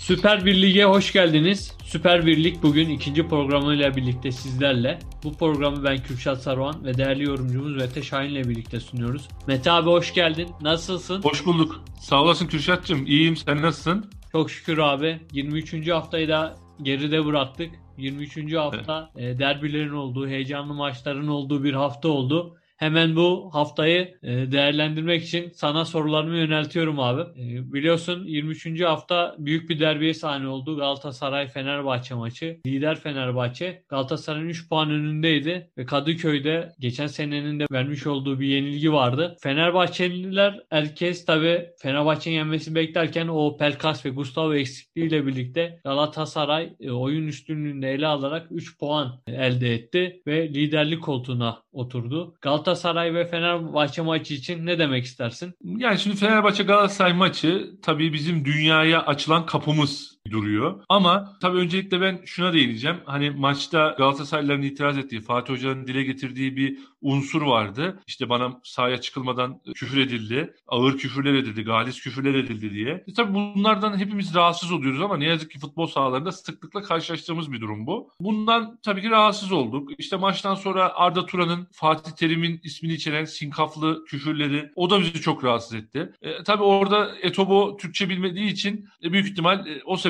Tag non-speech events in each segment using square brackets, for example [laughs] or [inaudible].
Süper Bir Lig'e hoş geldiniz. Süper Bir Lig bugün ikinci programıyla birlikte sizlerle. Bu programı ben Kürşat Saruhan ve değerli yorumcumuz Mete Şahin ile birlikte sunuyoruz. Mete abi hoş geldin. Nasılsın? Hoş bulduk. Sağ olasın Kürşat'cığım. İyiyim. Sen nasılsın? Çok şükür abi. 23. haftayı da geride bıraktık. 23. hafta evet. derbilerin olduğu, heyecanlı maçların olduğu bir hafta oldu. Hemen bu haftayı e, değerlendirmek için sana sorularımı yöneltiyorum abi. E, biliyorsun 23. hafta büyük bir derbiye sahne oldu. Galatasaray-Fenerbahçe maçı. Lider Fenerbahçe Galatasaray'ın 3 puan önündeydi ve Kadıköy'de geçen senenin de vermiş olduğu bir yenilgi vardı. Fenerbahçeliler herkes tabi Fenerbahçe'nin yenmesi beklerken o Pelkas ve Gustavo eksikliğiyle birlikte Galatasaray e, oyun üstünlüğünde ele alarak 3 puan elde etti ve liderlik koltuğuna oturdu. Galatasaray ve Fenerbahçe maçı için ne demek istersin? Yani şimdi Fenerbahçe Galatasaray maçı tabii bizim dünyaya açılan kapımız duruyor. Ama tabii öncelikle ben şuna değineceğim. Hani maçta Galatasaraylıların itiraz ettiği, Fatih Hoca'nın dile getirdiği bir unsur vardı. İşte bana sahaya çıkılmadan küfür edildi. Ağır küfürler edildi, galis küfürler edildi diye. E tabii bunlardan hepimiz rahatsız oluyoruz ama ne yazık ki futbol sahalarında sıklıkla karşılaştığımız bir durum bu. Bundan tabii ki rahatsız olduk. İşte maçtan sonra Arda Turan'ın Fatih Terim'in ismini içeren sinkaflı küfürleri o da bizi çok rahatsız etti. E, tabii orada Etobo Türkçe bilmediği için e, büyük ihtimal e, o sebeple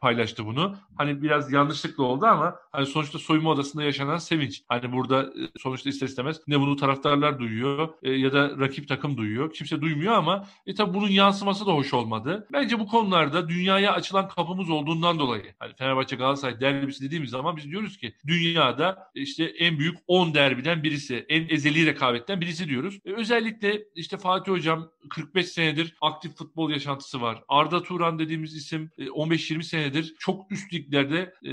paylaştı bunu. Hani biraz yanlışlıkla oldu ama hani sonuçta soyunma odasında yaşanan sevinç. Hani burada e, sonuçta ister istemez ne bunu taraftarlar duyuyor e, ya da rakip takım duyuyor. Kimse duymuyor ama e tabi bunun yansıması da hoş olmadı. Bence bu konularda dünyaya açılan kapımız olduğundan dolayı hani Fenerbahçe Galatasaray derbisi dediğimiz zaman biz diyoruz ki dünyada işte en büyük 10 derbiden birisi, en ezeli rekabetten birisi diyoruz. E, özellikle işte Fatih Hocam 45 senedir aktif futbol yaşantısı var. Arda Turan dediğimiz isim 15-20 e, senedir çok üst liglerde e,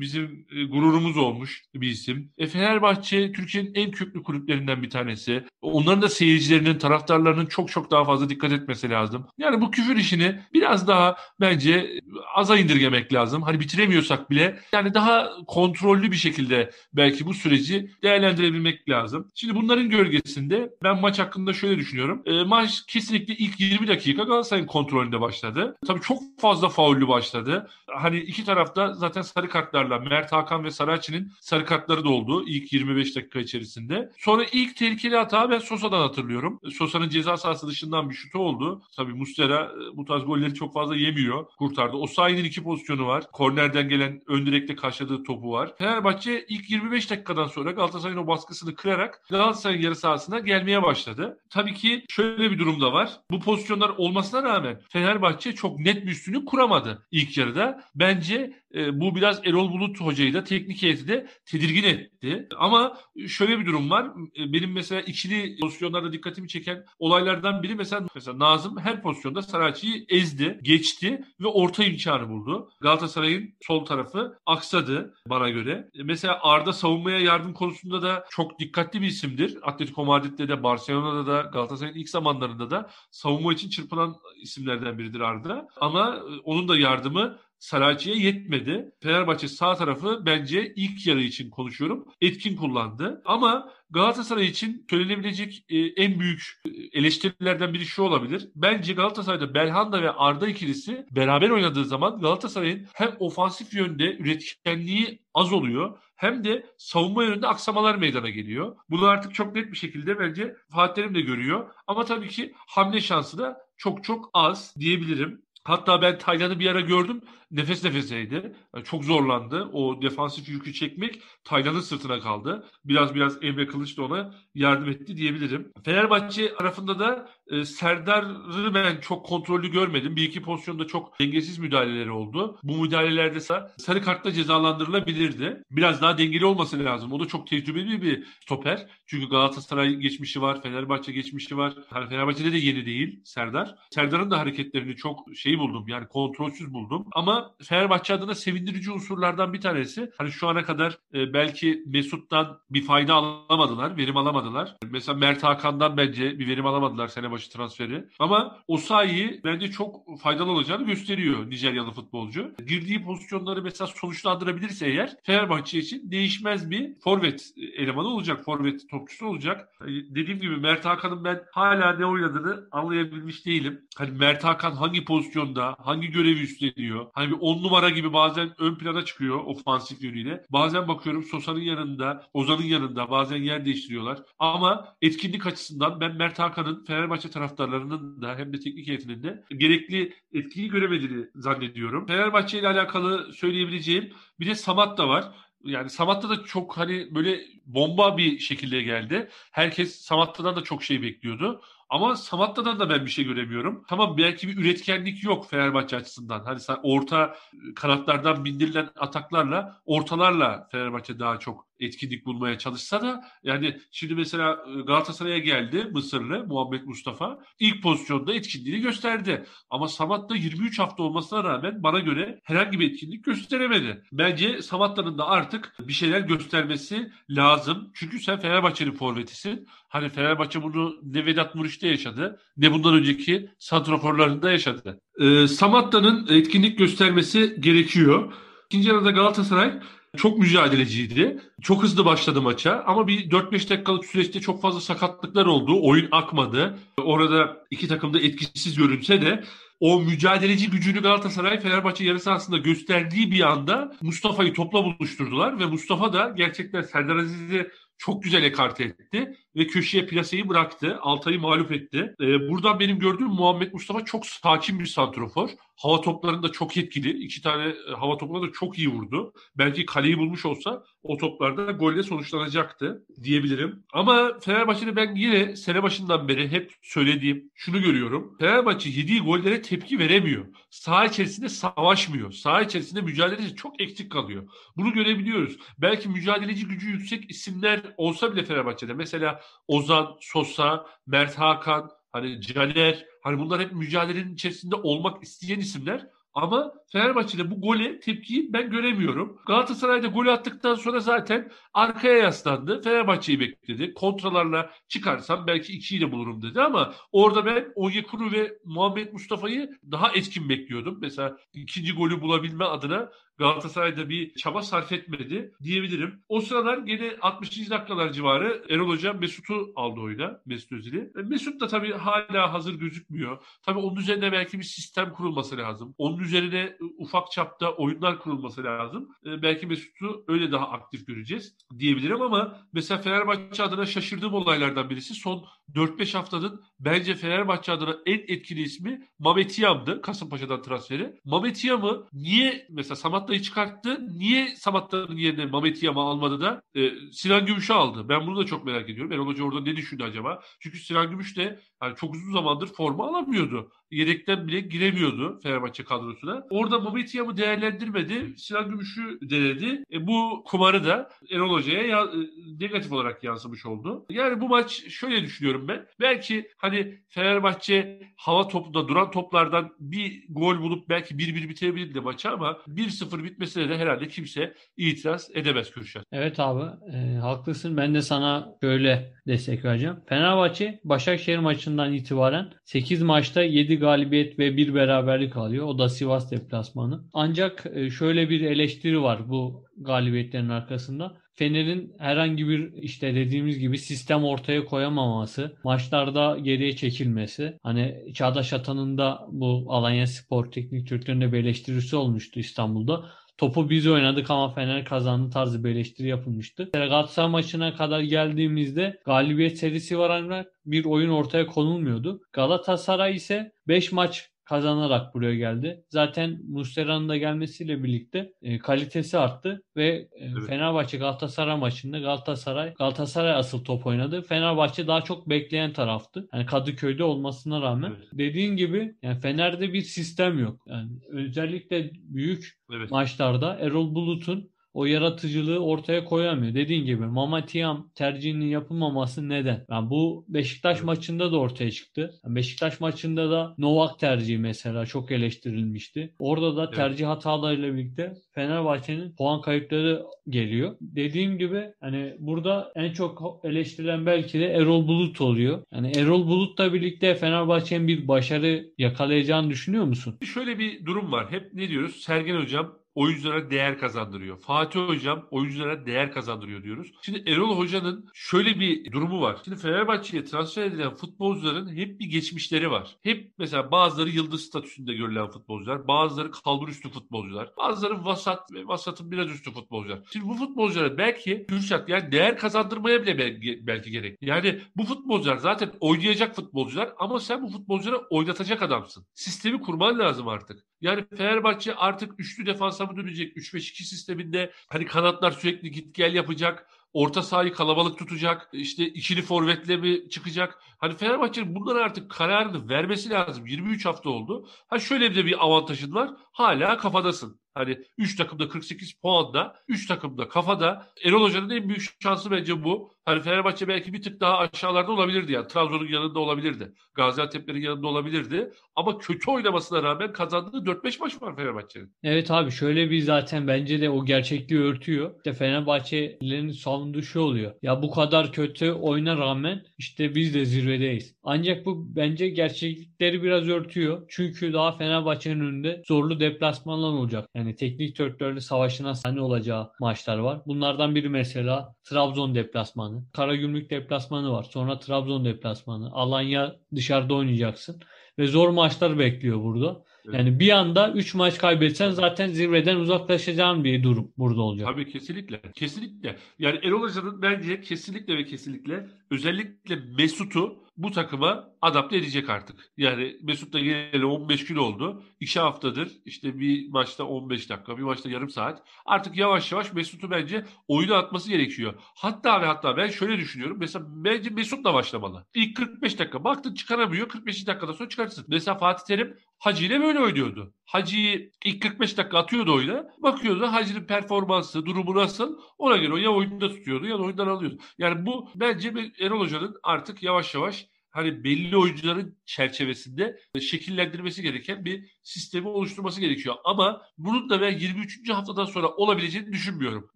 bizim e, gururumuz olmuş bir isim. E, Fenerbahçe Türkiye'nin en köklü kulüplerinden bir tanesi. Onların da seyircilerinin, taraftarlarının çok çok daha fazla dikkat etmesi lazım. Yani bu küfür işini biraz daha bence aza indirgemek lazım. Hani bitiremiyorsak bile yani daha kontrollü bir şekilde belki bu süreci değerlendirebilmek lazım. Şimdi bunların gölgesinde ben maç hakkında şöyle düşünüyorum. E, maç kesinlikle ilk 20 dakika Galatasaray'ın kontrolünde başladı. Tabii çok fazla faullü başladı. Hani iki tarafta zaten sarı kartlarla Mert Hakan ve Saraçi'nin sarı kartları da oldu ilk 25 dakika içerisinde. Sonra ilk tehlikeli hata ben Sosa'dan hatırlıyorum. Sosa'nın ceza sahası dışından bir şutu oldu. Tabii Mustera e, bu tarz golleri çok fazla yemiyor. Kurtardı. Osayi'nin iki pozisyonu var. Kornerden gelen ön direkte karşıladığı topu var. Fenerbahçe ilk 25 dakikadan sonra Galatasaray'ın o baskısını kırarak Galatasaray'ın yarı sahasına gelmeye başladı. Tabii ki şöyle bir durum da var. Bu pozisyonlar olmasına rağmen Fenerbahçe çok net bir üstünlük kuramadı ilk yarıda. Bence e, bu biraz Erol Bulut hocayı da teknik heyeti de tedirgin etti. Ama şöyle bir durum var. E, benim mesela ikili pozisyonlarda dikkatimi çeken olaylardan biri mesela, mesela Nazım her pozisyonda Saracchi'yi ezdi, geçti ve orta imkanı buldu. Galatasaray'ın sol tarafı aksadı bana göre. E, mesela Arda savunmaya yardım konusunda da çok dikkatli bir isimdir. Atletico Madrid'de de Barcelona'da da Galatasaray'ın ilk zamanlarında da savunma için çırpılan isimlerden biridir Arda. Ama onun da yardımı Saracchi'ye yetmedi. Fenerbahçe sağ tarafı bence ilk yarı için konuşuyorum. Etkin kullandı. Ama Galatasaray için söylenebilecek e, en büyük e, eleştirilerden biri şu olabilir. Bence Galatasaray'da Belhanda ve Arda ikilisi beraber oynadığı zaman Galatasaray'ın hem ofansif yönde üretkenliği az oluyor hem de savunma yönünde aksamalar meydana geliyor. Bunu artık çok net bir şekilde bence Fatih de görüyor. Ama tabii ki hamle şansı da çok çok az diyebilirim. Hatta ben Taylan'ı bir ara gördüm nefes nefeseydi. Yani çok zorlandı. O defansif yükü çekmek Taylan'ın sırtına kaldı. Biraz biraz Emre Kılıç da ona yardım etti diyebilirim. Fenerbahçe tarafında da e, Serdar'ı ben çok kontrollü görmedim. Bir iki pozisyonda çok dengesiz müdahaleleri oldu. Bu müdahalelerde sarı kartla cezalandırılabilirdi. Biraz daha dengeli olması lazım. O da çok tecrübeli bir stoper. Çünkü Galatasaray geçmişi var, Fenerbahçe geçmişi var. Hani Fenerbahçe'de de yeni değil Serdar. Serdar'ın da hareketlerini çok şey buldum. Yani kontrolsüz buldum. Ama Fenerbahçe adına sevindirici unsurlardan bir tanesi. Hani şu ana kadar e, belki Mesut'tan bir fayda alamadılar, verim alamadılar. Mesela Mert Hakan'dan bence bir verim alamadılar sene başı transferi. Ama o sayıyı bence çok faydalı olacağını gösteriyor Nijeryalı futbolcu. Girdiği pozisyonları mesela sonuçlandırabilirse eğer Fenerbahçe için değişmez bir forvet elemanı olacak. Forvet topçusu olacak. Hani dediğim gibi Mert Hakan'ın ben hala ne oynadığını anlayabilmiş değilim. Hani Mert Hakan hangi pozisyonda hangi görevi üstleniyor? Hani bir on numara gibi bazen ön plana çıkıyor ofansif yönüyle. Bazen bakıyorum Sosa'nın yanında, Ozan'ın yanında bazen yer değiştiriyorlar. Ama etkinlik açısından ben Mert Hakan'ın Fenerbahçe taraftarlarının da hem de teknik heyetinin de gerekli etkiyi göremediğini zannediyorum. Fenerbahçe ile alakalı söyleyebileceğim bir de Samat da var. Yani Samatta da çok hani böyle bomba bir şekilde geldi. Herkes Samatta'dan da çok şey bekliyordu. Ama Samatta'dan da ben bir şey göremiyorum. Tamam belki bir üretkenlik yok Fenerbahçe açısından. Hani sen orta kanatlardan bindirilen ataklarla, ortalarla Fenerbahçe daha çok etkinlik bulmaya çalışsa da yani şimdi mesela e, Galatasaray'a geldi Mısırlı Muhammed Mustafa. ilk pozisyonda etkinliğini gösterdi. Ama Samat da 23 hafta olmasına rağmen bana göre herhangi bir etkinlik gösteremedi. Bence Samatta'nın da artık bir şeyler göstermesi lazım. Çünkü sen Fenerbahçe'nin forvetisin. Hani Fenerbahçe bunu ne Vedat Muriç'te yaşadı ne bundan önceki santroforlarında yaşadı. Ee, Samatta'nın etkinlik göstermesi gerekiyor. İkinci yarıda Galatasaray çok mücadeleciydi. Çok hızlı başladı maça ama bir 4-5 dakikalık süreçte çok fazla sakatlıklar oldu. Oyun akmadı. Orada iki takım da etkisiz görünse de o mücadeleci gücünü Galatasaray Fenerbahçe yarı sahasında gösterdiği bir anda Mustafa'yı topla buluşturdular ve Mustafa da gerçekten Serdar Aziz'i çok güzel ekarte etti ve köşeye plaseyi bıraktı. Altay'ı mağlup etti. Ee, buradan benim gördüğüm Muhammed Mustafa çok sakin bir santrofor. Hava toplarında çok etkili. İki tane e, hava toplarında çok iyi vurdu. Belki kaleyi bulmuş olsa o toplarda golle sonuçlanacaktı diyebilirim. Ama Fenerbahçe'de ben yine sene başından beri hep söylediğim şunu görüyorum. Fenerbahçe yediği gollere tepki veremiyor. Saha içerisinde savaşmıyor. Saha içerisinde mücadelesi çok eksik kalıyor. Bunu görebiliyoruz. Belki mücadeleci gücü yüksek isimler olsa bile Fenerbahçe'de mesela Ozan, Sosa, Mert Hakan, hani Caner, hani bunlar hep mücadelenin içerisinde olmak isteyen isimler. Ama Fenerbahçe'de bu gole tepkiyi ben göremiyorum. Galatasaray'da gol attıktan sonra zaten arkaya yaslandı. Fenerbahçe'yi bekledi. Kontralarla çıkarsam belki ikiyi de bulurum dedi ama orada ben Onyekuru ve Muhammed Mustafa'yı daha etkin bekliyordum. Mesela ikinci golü bulabilme adına Galatasaray'da bir çaba sarf etmedi diyebilirim. O sıralar gene 60. dakikalar civarı Erol Hoca Mesut'u aldı oyuna. Mesut Özil'i. E, Mesut da tabii hala hazır gözükmüyor. Tabii onun üzerine belki bir sistem kurulması lazım. Onun üzerine e, ufak çapta oyunlar kurulması lazım. E, belki Mesut'u öyle daha aktif göreceğiz diyebilirim ama mesela Fenerbahçe adına şaşırdığım olaylardan birisi son 4-5 haftanın bence Fenerbahçe adına en etkili ismi Mamet Yam'dı. Kasımpaşa'dan transferi. Mamet Yam'ı niye mesela Samatta'yı çıkarttı. Niye Samatta'nın yerine Mamet Yam'ı almadı da e, Sinan Gümüş'ü aldı? Ben bunu da çok merak ediyorum. Erol Hoca orada ne düşündü acaba? Çünkü Sinan Gümüş de yani çok uzun zamandır forma alamıyordu. Yedekten bile giremiyordu Fenerbahçe kadrosuna. Orada Mehmet Yam'ı değerlendirmedi. Sinan Gümüş'ü denedi. E, bu kumarı da Erol Hoca'ya ya, e, negatif olarak yansımış oldu. Yani bu maç şöyle düşünüyorum ben. Belki hani Fenerbahçe hava topunda duran toplardan bir gol bulup belki 1-1 bitirebilirdi maçı ama 1-0 bitmesine de herhalde kimse itiraz edemez Kürşat. Evet abi e, haklısın. Ben de sana şöyle destek vereceğim. Fenerbahçe Başakşehir maçından itibaren 8 maçta 7 galibiyet ve 1 beraberlik alıyor. O da Sivas deplasmanı. Ancak e, şöyle bir eleştiri var bu galibiyetlerin arkasında. Fener'in herhangi bir işte dediğimiz gibi sistem ortaya koyamaması, maçlarda geriye çekilmesi. Hani Çağdaş Atan'ın da bu Alanya Spor Teknik Direktörü'nde bir eleştirisi olmuştu İstanbul'da. Topu biz oynadık ama Fener kazandı tarzı bir eleştiri yapılmıştı. Galatasaray maçına kadar geldiğimizde galibiyet serisi var ancak bir oyun ortaya konulmuyordu. Galatasaray ise 5 maç kazanarak buraya geldi. Zaten Muslera'nın da gelmesiyle birlikte e, kalitesi arttı ve e, evet. Fenerbahçe Galatasaray maçında Galatasaray Galatasaray asıl top oynadı. Fenerbahçe daha çok bekleyen taraftı. Yani Kadıköy'de olmasına rağmen evet. dediğin gibi yani Fener'de bir sistem yok. Yani özellikle büyük evet. maçlarda Erol Bulut'un o yaratıcılığı ortaya koyamıyor. Dediğin gibi Mamatiyam tercihinin yapılmaması neden? Yani bu Beşiktaş maçında da ortaya çıktı. Yani Beşiktaş maçında da Novak tercihi mesela çok eleştirilmişti. Orada da evet. tercih hatalarıyla birlikte Fenerbahçe'nin puan kayıpları geliyor. Dediğim gibi hani burada en çok eleştirilen belki de Erol Bulut oluyor. Yani Erol Bulut'la birlikte Fenerbahçe'nin bir başarı yakalayacağını düşünüyor musun? Şöyle bir durum var. Hep ne diyoruz? Sergen Hocam oyunculara değer kazandırıyor. Fatih Hocam oyunculara değer kazandırıyor diyoruz. Şimdi Erol Hoca'nın şöyle bir durumu var. Şimdi Fenerbahçe'ye transfer edilen futbolcuların hep bir geçmişleri var. Hep mesela bazıları yıldız statüsünde görülen futbolcular, bazıları kalbur üstü futbolcular, bazıları vasat ve vasatın biraz üstü futbolcular. Şimdi bu futbolculara belki Kürşat yani değer kazandırmaya bile belki, belki gerek. Yani bu futbolcular zaten oynayacak futbolcular ama sen bu futbolculara oynatacak adamsın. Sistemi kurman lazım artık. Yani Fenerbahçe artık üçlü defansa mı dönecek? 3-5-2 sisteminde hani kanatlar sürekli git gel yapacak. Orta sahayı kalabalık tutacak. işte ikili forvetle mi çıkacak? Hani Fenerbahçe'nin bunları artık kararını vermesi lazım. 23 hafta oldu. Ha şöyle bir de bir avantajın var. Hala kafadasın. Hani 3 takımda 48 puanda, 3 takımda kafada. Erol Hoca'nın en büyük şansı bence bu. Hani Fenerbahçe belki bir tık daha aşağılarda olabilirdi yani. Trabzon'un yanında olabilirdi. Gaziantep'lerin yanında olabilirdi. Ama kötü oynamasına rağmen kazandığı 4-5 maç var Fenerbahçe'nin. Evet abi şöyle bir zaten bence de o gerçekliği örtüyor. İşte Fenerbahçelerin savunduğu şu oluyor. Ya bu kadar kötü oyuna rağmen işte biz de zirvedeyiz. Ancak bu bence gerçeklikleri biraz örtüyor. Çünkü daha Fenerbahçe'nin önünde zorlu deplasmanlar olacak. Yani teknik direktörlü savaşına sahne olacağı maçlar var. Bunlardan biri mesela Trabzon deplasmanı. Karagümrük deplasmanı var. Sonra Trabzon deplasmanı. Alanya dışarıda oynayacaksın. Ve zor maçlar bekliyor burada. Yani bir anda 3 maç kaybetsen zaten zirveden uzaklaşacağın bir durum burada olacak. Tabii kesinlikle. Kesinlikle. Yani Erol Hoca'nın bence kesinlikle ve kesinlikle özellikle Mesut'u bu takıma adapte edecek artık. Yani Mesut da geleli 15 gün oldu. 2 haftadır işte bir maçta 15 dakika, bir maçta yarım saat. Artık yavaş yavaş Mesut'u bence oyuna atması gerekiyor. Hatta ve hatta ben şöyle düşünüyorum. Mesela bence Mesut'la başlamalı. İlk 45 dakika baktın çıkaramıyor. 45 dakikada sonra çıkartırsın. Mesela Fatih Terim Hacı ile böyle oynuyordu. Hacı'yı ilk 45 dakika atıyordu oyuna. Bakıyordu Hacı'nın performansı, durumu nasıl. Ona göre o ya oyunda tutuyordu ya da oyundan alıyordu. Yani bu bence Erol Hoca'nın artık yavaş yavaş hani belli oyuncuların çerçevesinde şekillendirmesi gereken bir sistemi oluşturması gerekiyor. Ama bunun da ben 23. haftadan sonra olabileceğini düşünmüyorum.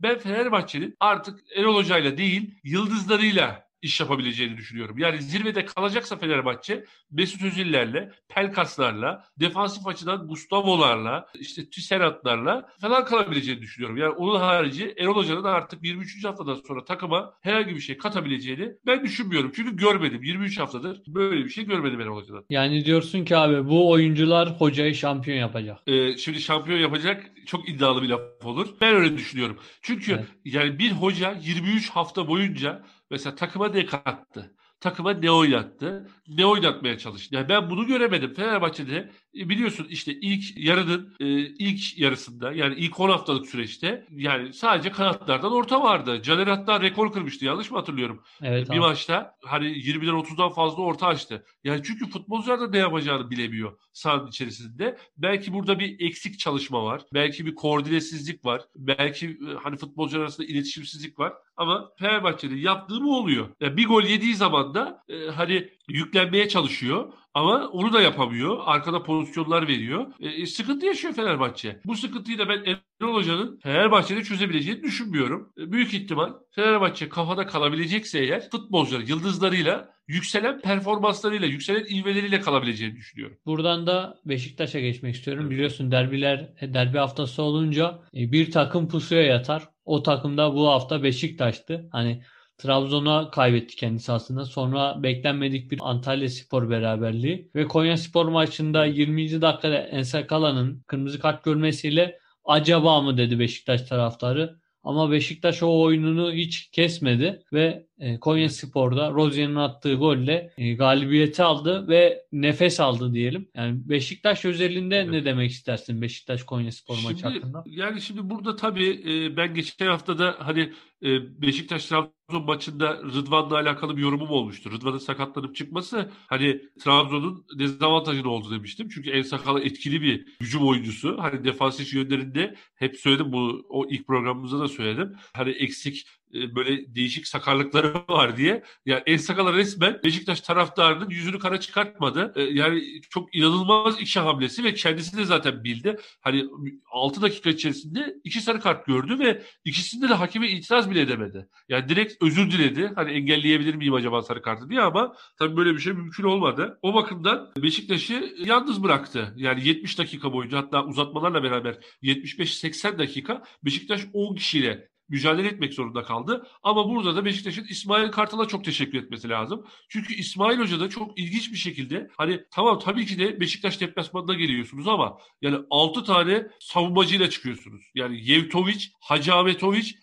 Ben Fenerbahçe'nin artık Erol Hoca'yla değil yıldızlarıyla iş yapabileceğini düşünüyorum. Yani zirvede kalacaksa Fenerbahçe Mesut Özil'lerle, Pelkas'larla, defansif açıdan Gustavo'larla, işte Tüserat'larla falan kalabileceğini düşünüyorum. Yani onun harici Erol Hoca'nın artık 23. haftadan sonra takıma herhangi bir şey katabileceğini ben düşünmüyorum. Çünkü görmedim. 23 haftadır böyle bir şey görmedim Erol Hoca'dan. Yani diyorsun ki abi bu oyuncular hocayı şampiyon yapacak. Ee, şimdi şampiyon yapacak çok iddialı bir laf olur. Ben öyle düşünüyorum. Çünkü evet. yani bir hoca 23 hafta boyunca Mesela takıma ne kattı? Takıma ne oynattı? Ne oynatmaya çalıştı? Yani ben bunu göremedim. Fenerbahçe'de biliyorsun işte ilk yarının e, ilk yarısında yani ilk 10 haftalık süreçte yani sadece kanatlardan orta vardı. Caner hatta rekor kırmıştı yanlış mı hatırlıyorum? Evet, bir abi. maçta hani 20'den 30'dan fazla orta açtı. Yani çünkü futbolcular da ne yapacağını bilemiyor sahanın içerisinde. Belki burada bir eksik çalışma var. Belki bir koordinesizlik var. Belki e, hani futbolcular arasında iletişimsizlik var. Ama Fenerbahçe'nin yaptığı bu oluyor. Yani bir gol yediği zaman da e, hani yüklenmeye çalışıyor. Ama onu da yapamıyor. Arkada pozisyonlar veriyor. E, e, sıkıntı yaşıyor Fenerbahçe. Bu sıkıntıyı da ben Erol Hoca'nın Fenerbahçe'de çözebileceğini düşünmüyorum. E, büyük ihtimal Fenerbahçe kafada kalabilecekse eğer futbolcular yıldızlarıyla yükselen performanslarıyla, yükselen ivmeleriyle kalabileceğini düşünüyorum. Buradan da Beşiktaş'a geçmek istiyorum. Biliyorsun derbiler derbi haftası olunca e, bir takım pusuya yatar. O takımda bu hafta Beşiktaş'tı. Hani Trabzon'a kaybetti kendisi aslında. Sonra beklenmedik bir Antalya Spor beraberliği ve Konya Spor maçında 20. dakikada Ensakala'nın kırmızı kart görmesiyle acaba mı dedi Beşiktaş taraftarı. Ama Beşiktaş o oyununu hiç kesmedi ve Konya Spor'da Rozier'in attığı golle e, galibiyeti aldı ve nefes aldı diyelim. Yani Beşiktaş özelinde evet. ne demek istersin Beşiktaş Konya Spor şimdi, maçı hakkında? Yani şimdi burada tabii e, ben geçen hafta da hani Beşiktaş Trabzon maçında Rıdvan'la alakalı bir yorumum olmuştu. Rıdvan'ın sakatlanıp çıkması hani Trabzon'un dezavantajını oldu demiştim. Çünkü en sakalı etkili bir hücum oyuncusu. Hani defansif yönlerinde hep söyledim bu o ilk programımızda da söyledim. Hani eksik e, böyle değişik sakarlıkları [laughs] var diye. Yani El Sakala resmen Beşiktaş taraftarının yüzünü kara çıkartmadı. E, yani çok inanılmaz iki hamlesi ve kendisi de zaten bildi. Hani 6 dakika içerisinde iki sarı kart gördü ve ikisinde de hakeme itiraz bile edemedi. Yani direkt özür diledi. Hani engelleyebilir miyim acaba sarı kartı diye ama tabii böyle bir şey mümkün olmadı. O bakımdan Beşiktaş'ı yalnız bıraktı. Yani 70 dakika boyunca hatta uzatmalarla beraber 75-80 dakika Beşiktaş 10 kişiyle mücadele etmek zorunda kaldı. Ama burada da Beşiktaş'ın İsmail Kartal'a çok teşekkür etmesi lazım. Çünkü İsmail Hoca da çok ilginç bir şekilde hani tamam tabii ki de Beşiktaş deplasmanına geliyorsunuz ama yani 6 tane savunmacıyla çıkıyorsunuz. Yani Yevtoviç, Hacı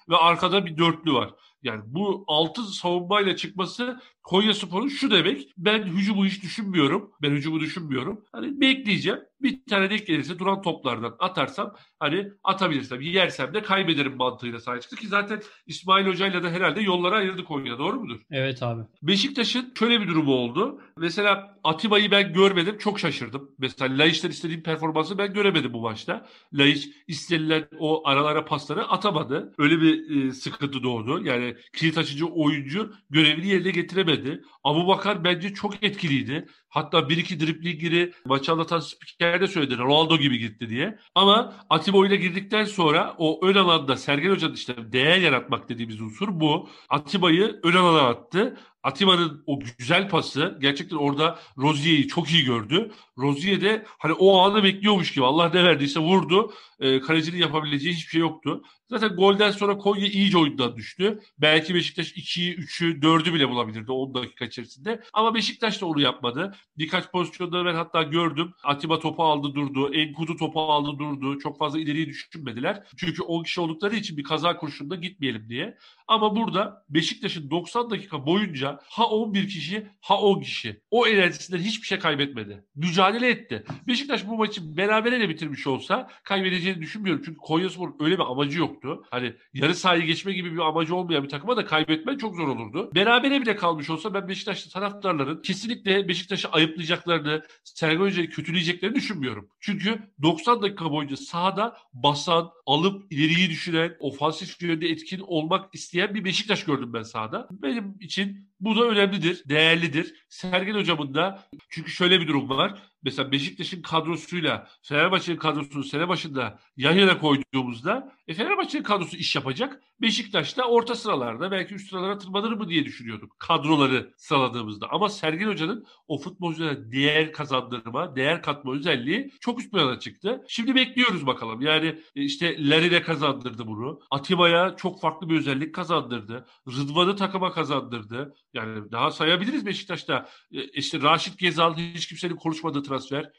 ve arkada bir dörtlü var. Yani bu 6 savunmayla çıkması Konya Spor'un şu demek. Ben hücumu hiç düşünmüyorum. Ben hücumu düşünmüyorum. Hani bekleyeceğim. Bir tane denk gelirse duran toplardan atarsam hani atabilirsem yersem de kaybederim mantığıyla sahaya çıktı ki zaten İsmail Hoca'yla da herhalde yollara ayırdı Konya doğru mudur? Evet abi. Beşiktaş'ın şöyle bir durumu oldu. Mesela Atiba'yı ben görmedim. Çok şaşırdım. Mesela Laiç'ten istediğim performansı ben göremedim bu maçta. Laiç istenilen o aralara pasları atamadı. Öyle bir e, sıkıntı doğdu. Yani kilit açıcı oyuncu görevini yerine getiremedi. Abu Bakar bence çok etkiliydi. Hatta bir iki driplingini maçı anlatan spiker de söyledi. Ronaldo gibi gitti diye. Ama Atiba oyuna girdikten sonra o ön alanda Sergen Hoca'nın işte değer yaratmak dediğimiz unsur bu. Atiba'yı ön alana attı. Atiba'nın o güzel pası gerçekten orada Rozier'i çok iyi gördü. Rozier de hani o anı bekliyormuş gibi Allah ne verdiyse vurdu. E, kalecinin yapabileceği hiçbir şey yoktu. Zaten golden sonra Konya iyice oyundan düştü. Belki Beşiktaş 2'yi, 3'ü, 4'ü bile bulabilirdi 10 dakika içerisinde. Ama Beşiktaş da onu yapmadı. Birkaç pozisyonda ben hatta gördüm. Atiba topu aldı durdu. Enkudu topu aldı durdu. Çok fazla ileriyi düşünmediler. Çünkü 10 kişi oldukları için bir kaza kurşununda gitmeyelim diye. Ama burada Beşiktaş'ın 90 dakika boyunca ha 11 kişi ha 10 kişi o enerjisinden hiçbir şey kaybetmedi. Mücadele etti. Beşiktaş bu maçı berabere de bitirmiş olsa kaybedeceğini düşünmüyorum. Çünkü Konyaspor öyle bir amacı yoktu. Hani yarı sahayı geçme gibi bir amacı olmayan bir takıma da kaybetmen çok zor olurdu. Berabere bile kalmış olsa ben Beşiktaşlı taraftarların kesinlikle Beşiktaş'ı ayıplayacaklarını, Sergen Hoca'yı kötüleyeceklerini düşünmüyorum. Çünkü 90 dakika boyunca sahada basan, alıp ileriyi düşünen, ofansif yönde etkin olmak isteyen bir Beşiktaş gördüm ben sahada. Benim için bu da önemlidir, değerlidir. Sergen hocamın da çünkü şöyle bir durum var. Mesela Beşiktaş'ın kadrosuyla Fenerbahçe'nin kadrosunu sene başında yan yana koyduğumuzda e Fenerbahçe'nin kadrosu iş yapacak. Beşiktaş da orta sıralarda belki üst sıralara tırmanır mı diye düşünüyorduk kadroları sıraladığımızda. Ama Sergen Hoca'nın o futbolculara değer kazandırma, değer katma özelliği çok üst plana çıktı. Şimdi bekliyoruz bakalım. Yani e, işte Larry'e kazandırdı bunu. Atiba'ya çok farklı bir özellik kazandırdı. Rıdvan'ı takıma kazandırdı. Yani daha sayabiliriz Beşiktaş'ta. E, işte Raşit Gezal hiç kimsenin konuşmadığı transfer.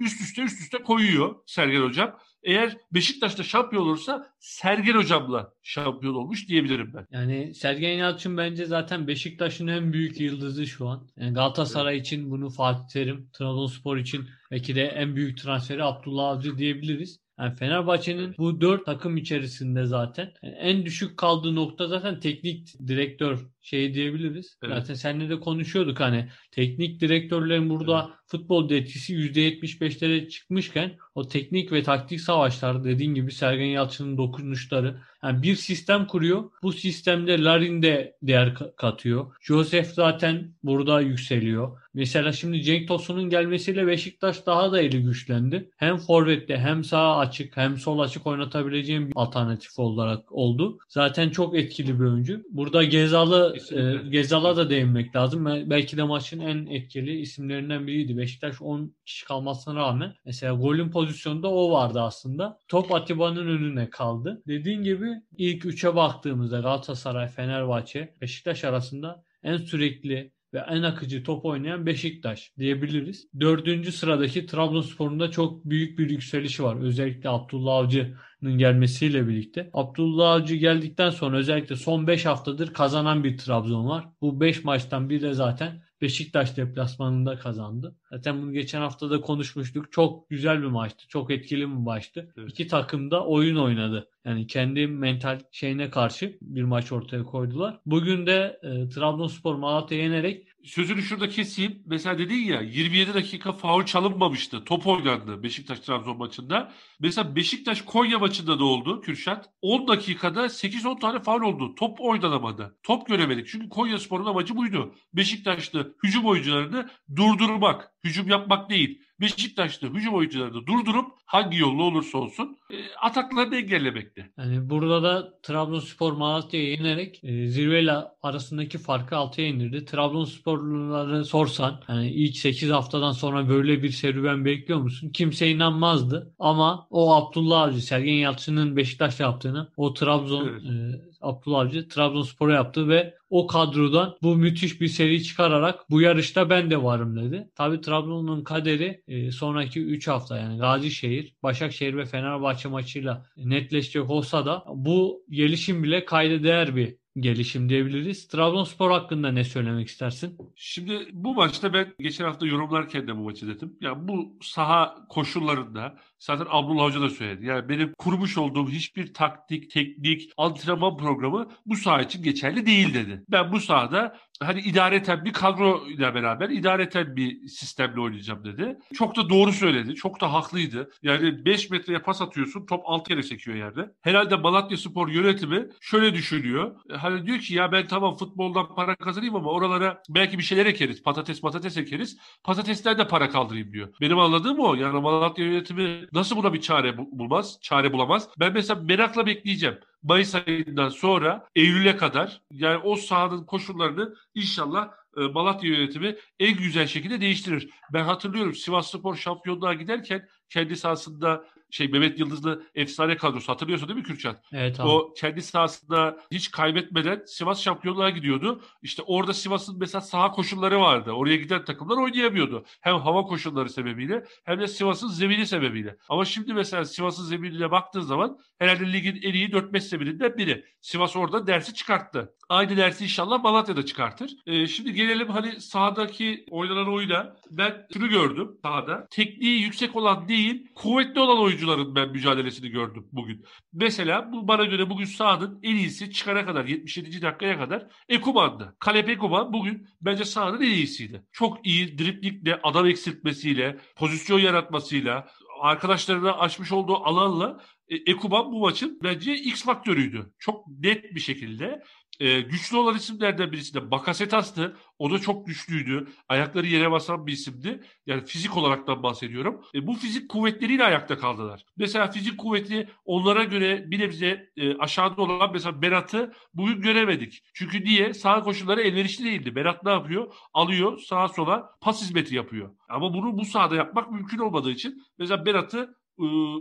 Üst üste üst üste koyuyor Sergen Hocam. Eğer Beşiktaş'ta şampiyon olursa Sergen Hocam'la şampiyon olmuş diyebilirim ben. Yani Sergen Yalçın bence zaten Beşiktaş'ın en büyük yıldızı şu an. Yani Galatasaray evet. için bunu Fatih Terim, Trabzonspor için belki de en büyük transferi Abdullah Avcı diyebiliriz. Yani Fenerbahçe'nin bu dört takım içerisinde zaten yani en düşük kaldığı nokta zaten teknik direktör şey diyebiliriz. Evet. Zaten seninle de konuşuyorduk hani teknik direktörlerin burada evet. Futbol etkisi %75'lere çıkmışken o teknik ve taktik savaşlar dediğin gibi Sergen Yalçın'ın dokunuşları yani bir sistem kuruyor. Bu sistemde Larin de değer katıyor. Joseph zaten burada yükseliyor. Mesela şimdi Cenk Tosun'un gelmesiyle Beşiktaş daha da eli güçlendi. Hem forvette hem sağ açık hem sol açık oynatabileceğim bir alternatif olarak oldu. Zaten çok etkili bir oyuncu. Burada Gezal'ı e, Gezal'a da değinmek lazım. Belki de maçın en etkili isimlerinden biriydi. Beşiktaş 10 kişi kalmasına rağmen mesela golün pozisyonunda o vardı aslında. Top Atiba'nın önüne kaldı. Dediğin gibi ilk 3'e baktığımızda Galatasaray, Fenerbahçe, Beşiktaş arasında en sürekli ve en akıcı top oynayan Beşiktaş diyebiliriz. Dördüncü sıradaki Trabzonspor'un da çok büyük bir yükselişi var. Özellikle Abdullah Avcı'nın gelmesiyle birlikte. Abdullah Avcı geldikten sonra özellikle son 5 haftadır kazanan bir Trabzon var. Bu 5 maçtan biri de zaten Beşiktaş deplasmanında kazandı. Zaten bunu geçen hafta da konuşmuştuk. Çok güzel bir maçtı. Çok etkili bir maçtı. Evet. İki takım da oyun oynadı. Yani kendi mental şeyine karşı bir maç ortaya koydular. Bugün de e, Trabzonspor Malatya yenerek sözünü şurada keseyim. Mesela dedin ya 27 dakika faul çalınmamıştı. Top oynandı Beşiktaş Trabzon maçında. Mesela Beşiktaş Konya maçında da oldu Kürşat. 10 dakikada 8-10 tane faul oldu. Top oynanamadı. Top göremedik. Çünkü Konya Spor'un amacı buydu. Beşiktaş'ta hücum oyuncularını durdurmak. Hücum yapmak değil. Beşiktaş'ta hücum oyuncularını durdurup hangi yolla olursa olsun e, ataklarını engellemekte. Yani burada da Trabzonspor Malatya'yı yenerek e, zirveyle arasındaki farkı 6'ya indirdi. Trabzonsporluları sorsan yani ilk 8 haftadan sonra böyle bir serüven bekliyor musun? Kimse inanmazdı. Ama o Abdullah Avcı, Sergen Yalçın'ın Beşiktaş'ta yaptığını o Trabzon evet. e, Abdullah Avcı Trabzonspor'a yaptı ve o kadrodan bu müthiş bir seri çıkararak bu yarışta ben de varım dedi. Tabi Trabzon'un kaderi e, sonraki 3 hafta yani Gazişehir, Başakşehir ve Fenerbahçe maçıyla netleşecek olsa da bu gelişim bile kayda değer bir gelişim diyebiliriz. Trabzonspor hakkında ne söylemek istersin? Şimdi bu maçta ben geçen hafta yorumlarken de bu maçı dedim. Ya yani bu saha koşullarında zaten Abdullah Hoca da söyledi. Yani benim kurmuş olduğum hiçbir taktik, teknik, antrenman programı bu saha için geçerli değil dedi. Ben bu sahada hani idareten bir kadro ile beraber idareten bir sistemle oynayacağım dedi. Çok da doğru söyledi. Çok da haklıydı. Yani 5 metreye pas atıyorsun top 6 yere çekiyor yerde. Herhalde Malatya Spor yönetimi şöyle düşünüyor. Hani diyor ki ya ben tamam futboldan para kazanayım ama oralara belki bir şeyler ekeriz. Patates patates ekeriz. Patatesten de para kaldırayım diyor. Benim anladığım o. Yani Malatya yönetimi nasıl buna bir çare bulmaz? Çare bulamaz. Ben mesela merakla bekleyeceğim. Mayıs ayından sonra Eylül'e kadar yani o sahanın koşullarını inşallah e, Malatya yönetimi en güzel şekilde değiştirir. Ben hatırlıyorum Sivas Spor şampiyonluğa giderken kendi sahasında şey Mehmet Yıldızlı efsane kadrosu hatırlıyorsun değil mi Kürçat? Evet abi. O kendi sahasında hiç kaybetmeden Sivas şampiyonluğa gidiyordu. İşte orada Sivas'ın mesela saha koşulları vardı. Oraya giden takımlar oynayamıyordu. Hem hava koşulları sebebiyle hem de Sivas'ın zemini sebebiyle. Ama şimdi mesela Sivas'ın zeminine baktığın zaman herhalde ligin en iyi 4-5 zemininden biri. Sivas orada dersi çıkarttı. Aynı dersi inşallah Malatya'da çıkartır. Ee, şimdi gelelim hani sahadaki oynanan oyuna. Ben şunu gördüm sahada. Tekniği yüksek olan değil, kuvvetli olan oyuncuların ben mücadelesini gördüm bugün. Mesela bu bana göre bugün sahanın en iyisi çıkana kadar 77. dakikaya kadar Ekuban'dı. Kalep Ekuban bugün bence sahanın en iyisiydi. Çok iyi driplikle, adam eksiltmesiyle, pozisyon yaratmasıyla, arkadaşlarına açmış olduğu alanla e, Ekuban bu maçın bence X faktörüydü. Çok net bir şekilde e, güçlü olan isimlerden birisi de Bakasetas'tı. O da çok güçlüydü. Ayakları yere basan bir isimdi. Yani fizik olaraktan bahsediyorum. E, bu fizik kuvvetleriyle ayakta kaldılar. Mesela fizik kuvveti onlara göre bir nebze e, aşağıda olan mesela Berat'ı bugün göremedik. Çünkü niye? Sağ koşulları elverişli değildi. Berat ne yapıyor? Alıyor sağa sola pas hizmeti yapıyor. Ama bunu bu sahada yapmak mümkün olmadığı için mesela Berat'ı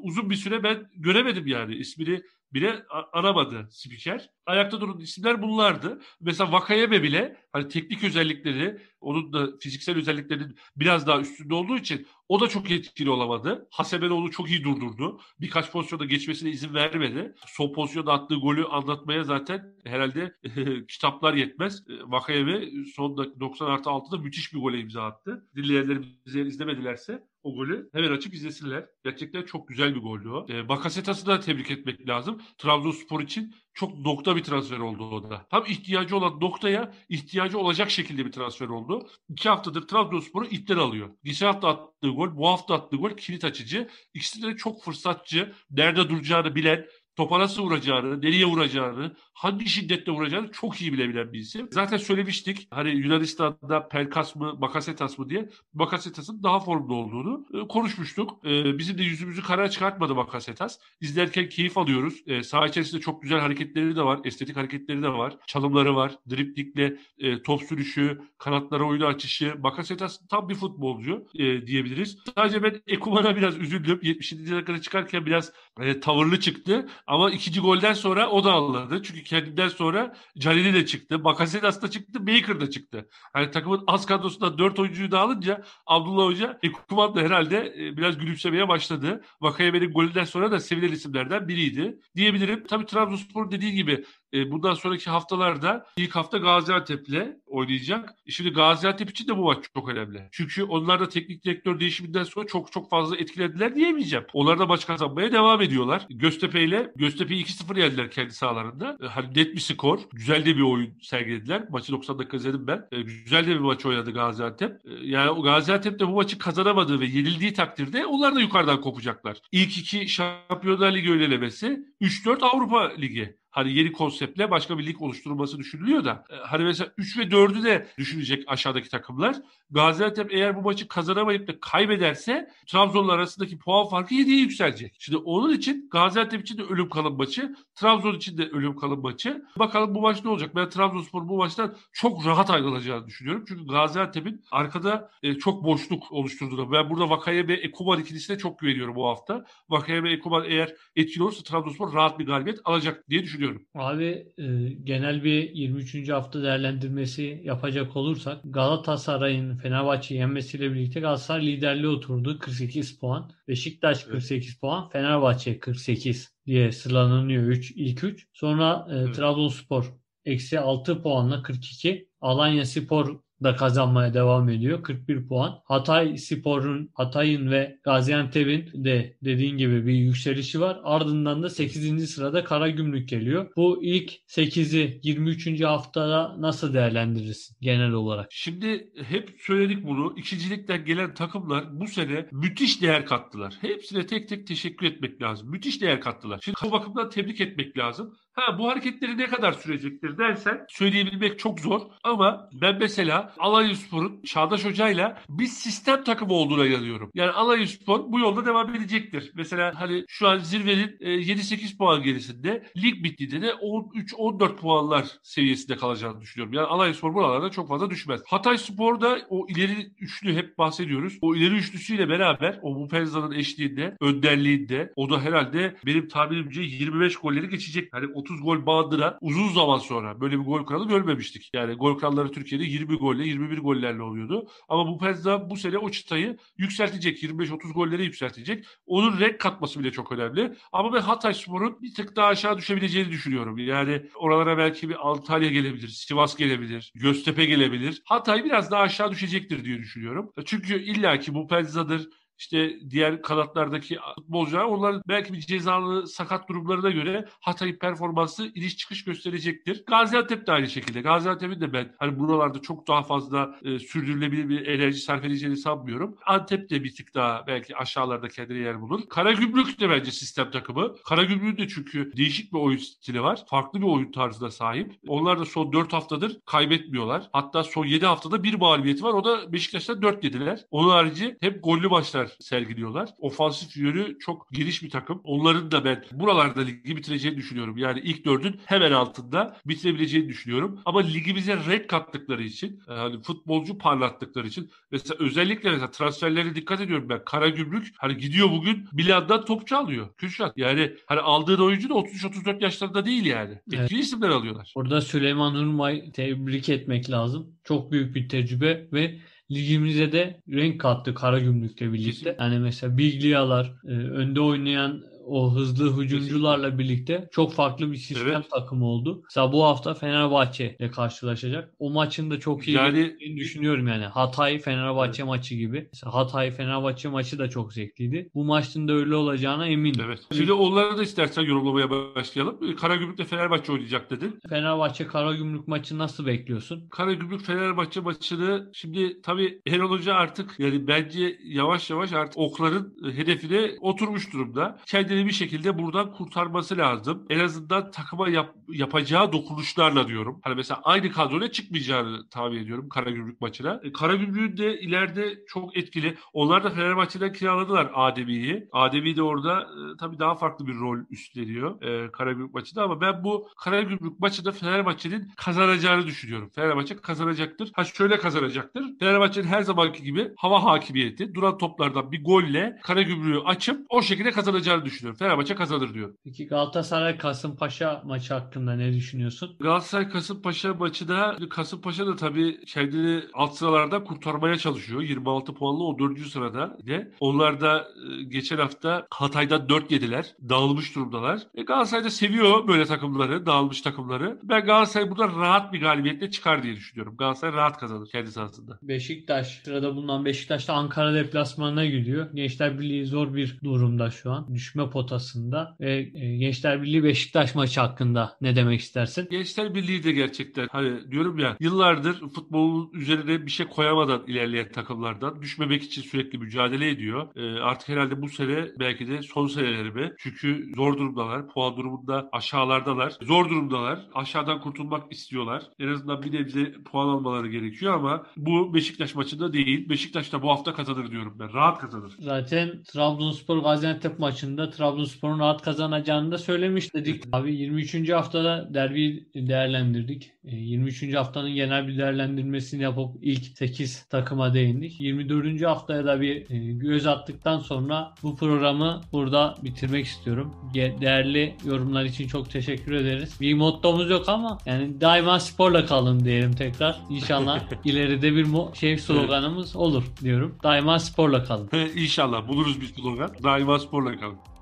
uzun bir süre ben göremedim yani. ismini bile aramadı spiker. Ayakta duran isimler bunlardı. Mesela Vakayeme bile hani teknik özellikleri, onun da fiziksel özelliklerinin biraz daha üstünde olduğu için o da çok etkili olamadı. Hasebenoğlu çok iyi durdurdu. Birkaç pozisyonda geçmesine izin vermedi. Son pozisyonda attığı golü anlatmaya zaten herhalde [laughs] kitaplar yetmez. Vakayeme son 90 artı 6'da müthiş bir gole imza attı. Dinleyenlerimiz izlemedilerse o golü hemen açıp izlesinler. Gerçekten çok güzel bir goldü o. E, Bakasetas'ı da tebrik etmek lazım. Trabzonspor için çok nokta bir transfer oldu o da. Tam ihtiyacı olan noktaya ihtiyacı olacak şekilde bir transfer oldu. İki haftadır Trabzonspor'u ipten alıyor. Geçen hafta attığı gol, bu hafta attığı gol kilit açıcı. İkisi de çok fırsatçı, nerede duracağını bilen, topa nasıl vuracağını, nereye vuracağını, hangi şiddetle vuracağını çok iyi bilebilen bir isim. Zaten söylemiştik hani Yunanistan'da Pelkas mı Bakasetas mı diye Bakasetas'ın daha formda olduğunu e, konuşmuştuk. E, bizim de yüzümüzü kara çıkartmadı Bakasetas. İzlerken keyif alıyoruz. E, saha içerisinde çok güzel hareketleri de var. Estetik hareketleri de var. Çalımları var. Driplikle e, top sürüşü, kanatlara oyunu açışı. Bakasetas tam bir futbolcu e, diyebiliriz. Sadece ben Ekuman'a biraz üzüldüm. 77. dakikada çıkarken biraz e, tavırlı çıktı. Ama ikinci golden sonra o da anladı. Çünkü kendinden sonra Canini de çıktı. Bakasetas da çıktı. Baker da çıktı. Hani takımın az kadrosundan dört oyuncuyu da alınca Abdullah Hoca Ekuman da herhalde e, biraz gülümsemeye başladı. Vakayeme'nin golünden sonra da sevilen isimlerden biriydi. Diyebilirim. Tabii Trabzonspor dediği gibi E, bundan sonraki haftalarda ilk hafta Gaziantep'le oynayacak. E, şimdi Gaziantep için de bu maç çok önemli. Çünkü onlar da teknik direktör değişiminden sonra çok çok fazla etkilediler diyemeyeceğim. Onlar da maç kazanmaya devam ediyorlar. Göztepe ile Göztepe'yi 2-0 yendiler kendi sahalarında. E, hani net bir skor. Güzel de bir oyun sergilediler. Maçı 90 dakika izledim ben. E, güzel de bir maç oynadı Gaziantep. E, yani Gaziantep de bu maçı kazanamadığı ve yenildiği takdirde onlar da yukarıdan kopacaklar. İlk iki Şampiyonlar Ligi önelemesi 3-4 Avrupa Ligi hani yeni konseptle başka bir lig oluşturulması düşünülüyor da e, hani mesela 3 ve 4'ü de düşünecek aşağıdaki takımlar. Gaziantep eğer bu maçı kazanamayıp da kaybederse Trabzon'la arasındaki puan farkı 7'ye yükselecek. Şimdi onun için Gaziantep için de ölüm kalım maçı, Trabzon için de ölüm kalım maçı. Bakalım bu maç ne olacak? Ben Trabzonspor bu maçtan çok rahat ayrılacağını düşünüyorum. Çünkü Gaziantep'in arkada e, çok boşluk oluşturduğunu. Ben burada Vakayeme Ekuban ikilisine çok güveniyorum bu hafta. Vakayeme Ekuban eğer etkili olursa Trabzonspor rahat bir galibiyet alacak diye düşünüyorum düşünüyorum. Abi e, genel bir 23. hafta değerlendirmesi yapacak olursak Galatasaray'ın Fenerbahçe'yi yenmesiyle birlikte Galatasaray liderliğe oturdu 48 puan. Beşiktaş 48 evet. puan. Fenerbahçe 48 diye sıralanıyor 3 ilk 3. Sonra e, evet. Trabzonspor eksi 6 puanla 42. Alanya Spor da kazanmaya devam ediyor. 41 puan. Hatay Spor'un, Hatay'ın ve Gaziantep'in de dediğin gibi bir yükselişi var. Ardından da 8. sırada Karagümrük geliyor. Bu ilk 8'i 23. haftada nasıl değerlendirirsin genel olarak? Şimdi hep söyledik bunu. İkincilikten gelen takımlar bu sene müthiş değer kattılar. Hepsine tek tek teşekkür etmek lazım. Müthiş değer kattılar. Şimdi bu bakımdan tebrik etmek lazım. Ha bu hareketleri ne kadar sürecektir dersen söyleyebilmek çok zor ama ben mesela Alayüspor'un Çağdaş Hoca'yla bir sistem takımı olduğuna inanıyorum. Yani Alayüspor bu yolda devam edecektir. Mesela hani şu an zirvenin 7-8 e, puan gerisinde lig bittiğinde de 13-14 puanlar seviyesinde kalacağını düşünüyorum. Yani Alayüspor buralarda çok fazla düşmez. Hatay Spor'da o ileri üçlü hep bahsediyoruz. O ileri üçlüsüyle beraber o Mupenza'nın eşliğinde, önderliğinde o da herhalde benim tahminimce 25 golleri geçecek. Hani 30 gol bandıra uzun zaman sonra böyle bir gol kralı görmemiştik. Yani gol kralları Türkiye'de 20 golle 21 gollerle oluyordu. Ama bu Pezda bu sene o çıtayı yükseltecek. 25-30 gollere yükseltecek. Onun renk katması bile çok önemli. Ama ben Hatay Spor'un bir tık daha aşağı düşebileceğini düşünüyorum. Yani oralara belki bir Antalya gelebilir, Sivas gelebilir, Göztepe gelebilir. Hatay biraz daha aşağı düşecektir diye düşünüyorum. Çünkü illaki bu Peza'dır, işte diğer kanatlardaki futbolcular onlar belki bir cezalı sakat durumlarına göre Hatay performansı iniş çıkış gösterecektir. Gaziantep de aynı şekilde. Gaziantep'in de ben hani buralarda çok daha fazla e, sürdürülebilir bir enerji sarf edeceğini sanmıyorum. Antep de bir tık daha belki aşağılarda kendine yer bulur. Karagümrük de bence sistem takımı. Karagümrük'ün de çünkü değişik bir oyun stili var. Farklı bir oyun tarzına sahip. Onlar da son 4 haftadır kaybetmiyorlar. Hatta son 7 haftada bir mağlubiyeti var. O da Beşiktaş'tan 4 yediler. Onun harici hep gollü maçlar sergiliyorlar. Ofansif yönü çok geniş bir takım. Onların da ben buralarda ligi bitireceğini düşünüyorum. Yani ilk dördün hemen altında bitirebileceğini düşünüyorum. Ama ligimize renk kattıkları için, yani futbolcu parlattıkları için mesela özellikle mesela transferlere dikkat ediyorum ben. Karagümrük hani gidiyor bugün Milan'dan topçu alıyor. Kürşat. Yani hani aldığın oyuncu da 33-34 yaşlarında değil yani. Etkili evet. isimler alıyorlar. Orada Süleyman Hurmay tebrik etmek lazım. Çok büyük bir tecrübe ve ligimize de renk kattı Karagümrük'le birlikte. Yani mesela Biglia'lar, e, önde oynayan o hızlı hücumcularla birlikte çok farklı bir sistem evet. takımı oldu. Mesela bu hafta Fenerbahçe ile karşılaşacak. O maçın da çok iyi yani, düşünüyorum yani. Hatay Fenerbahçe evet. maçı gibi. Mesela Hatay Fenerbahçe maçı da çok zevkliydi. Bu maçın da öyle olacağına eminim. Evet. Şimdi onları da istersen yorumlamaya başlayalım. Karagümrük'te Fenerbahçe oynayacak dedin. Fenerbahçe Karagümrük maçı nasıl bekliyorsun? Karagümrük Fenerbahçe maçını şimdi tabii Erol Hoca artık yani bence yavaş yavaş artık okların hedefine oturmuş durumda. Kendi kendini bir şekilde buradan kurtarması lazım. En azından takıma yap, yapacağı dokunuşlarla diyorum. Hani mesela aynı kadroyla çıkmayacağını tahmin ediyorum Karagümrük maçına. E, Karagümrük'ün de ileride çok etkili. Onlar da Fenerbahçe'den kiraladılar Ademi'yi. Ademi de orada e, tabii daha farklı bir rol üstleniyor e, Karagümrük maçında ama ben bu Karagümrük maçında Fenerbahçe'nin kazanacağını düşünüyorum. Fenerbahçe kazanacaktır. Ha şöyle kazanacaktır. Fenerbahçe'nin her zamanki gibi hava hakimiyeti, duran toplardan bir golle Karagümrük'ü açıp o şekilde kazanacağını düşünüyorum düşünüyorum. Fenerbahçe kazanır diyor. Peki Galatasaray Kasımpaşa maçı hakkında ne düşünüyorsun? Galatasaray Kasımpaşa maçı da Kasımpaşa da tabii kendini alt sıralarda kurtarmaya çalışıyor. 26 puanlı o 4. sırada. De. Onlar da e, geçen hafta Hatay'da 4 yediler. Dağılmış durumdalar. E, Galatasaray da seviyor böyle takımları, dağılmış takımları. Ben Galatasaray burada rahat bir galibiyetle çıkar diye düşünüyorum. Galatasaray rahat kazanır kendi sahasında. Beşiktaş sırada bulunan Beşiktaş'ta Ankara deplasmanına gidiyor. Gençler Birliği zor bir durumda şu an. Düşme potasında. Ve e, Gençler Birliği Beşiktaş maçı hakkında ne demek istersin? Gençler Birliği de gerçekten hani diyorum ya yıllardır futbolun üzerine bir şey koyamadan ilerleyen takımlardan düşmemek için sürekli mücadele ediyor. Ee, artık herhalde bu sene belki de son seneleri mi? Çünkü zor durumdalar. Puan durumunda aşağılardalar. Zor durumdalar. Aşağıdan kurtulmak istiyorlar. En azından bir nebze puan almaları gerekiyor ama bu Beşiktaş maçında değil. Beşiktaş da bu hafta kazanır diyorum ben. Rahat kazanır. Zaten Trabzonspor Gaziantep maçında Trabzonspor'un rahat kazanacağını da söylemiştik. Abi 23. haftada derbi değerlendirdik. E, 23. haftanın genel bir değerlendirmesini yapıp ilk 8 takıma değindik. 24. haftaya da bir e, göz attıktan sonra bu programı burada bitirmek istiyorum. Değerli yorumlar için çok teşekkür ederiz. Bir mottomuz yok ama yani daima sporla kalın diyelim tekrar. İnşallah [laughs] ileride bir şey sloganımız olur diyorum. Daima sporla kalın. [laughs] İnşallah buluruz bir slogan. Daima sporla kalın.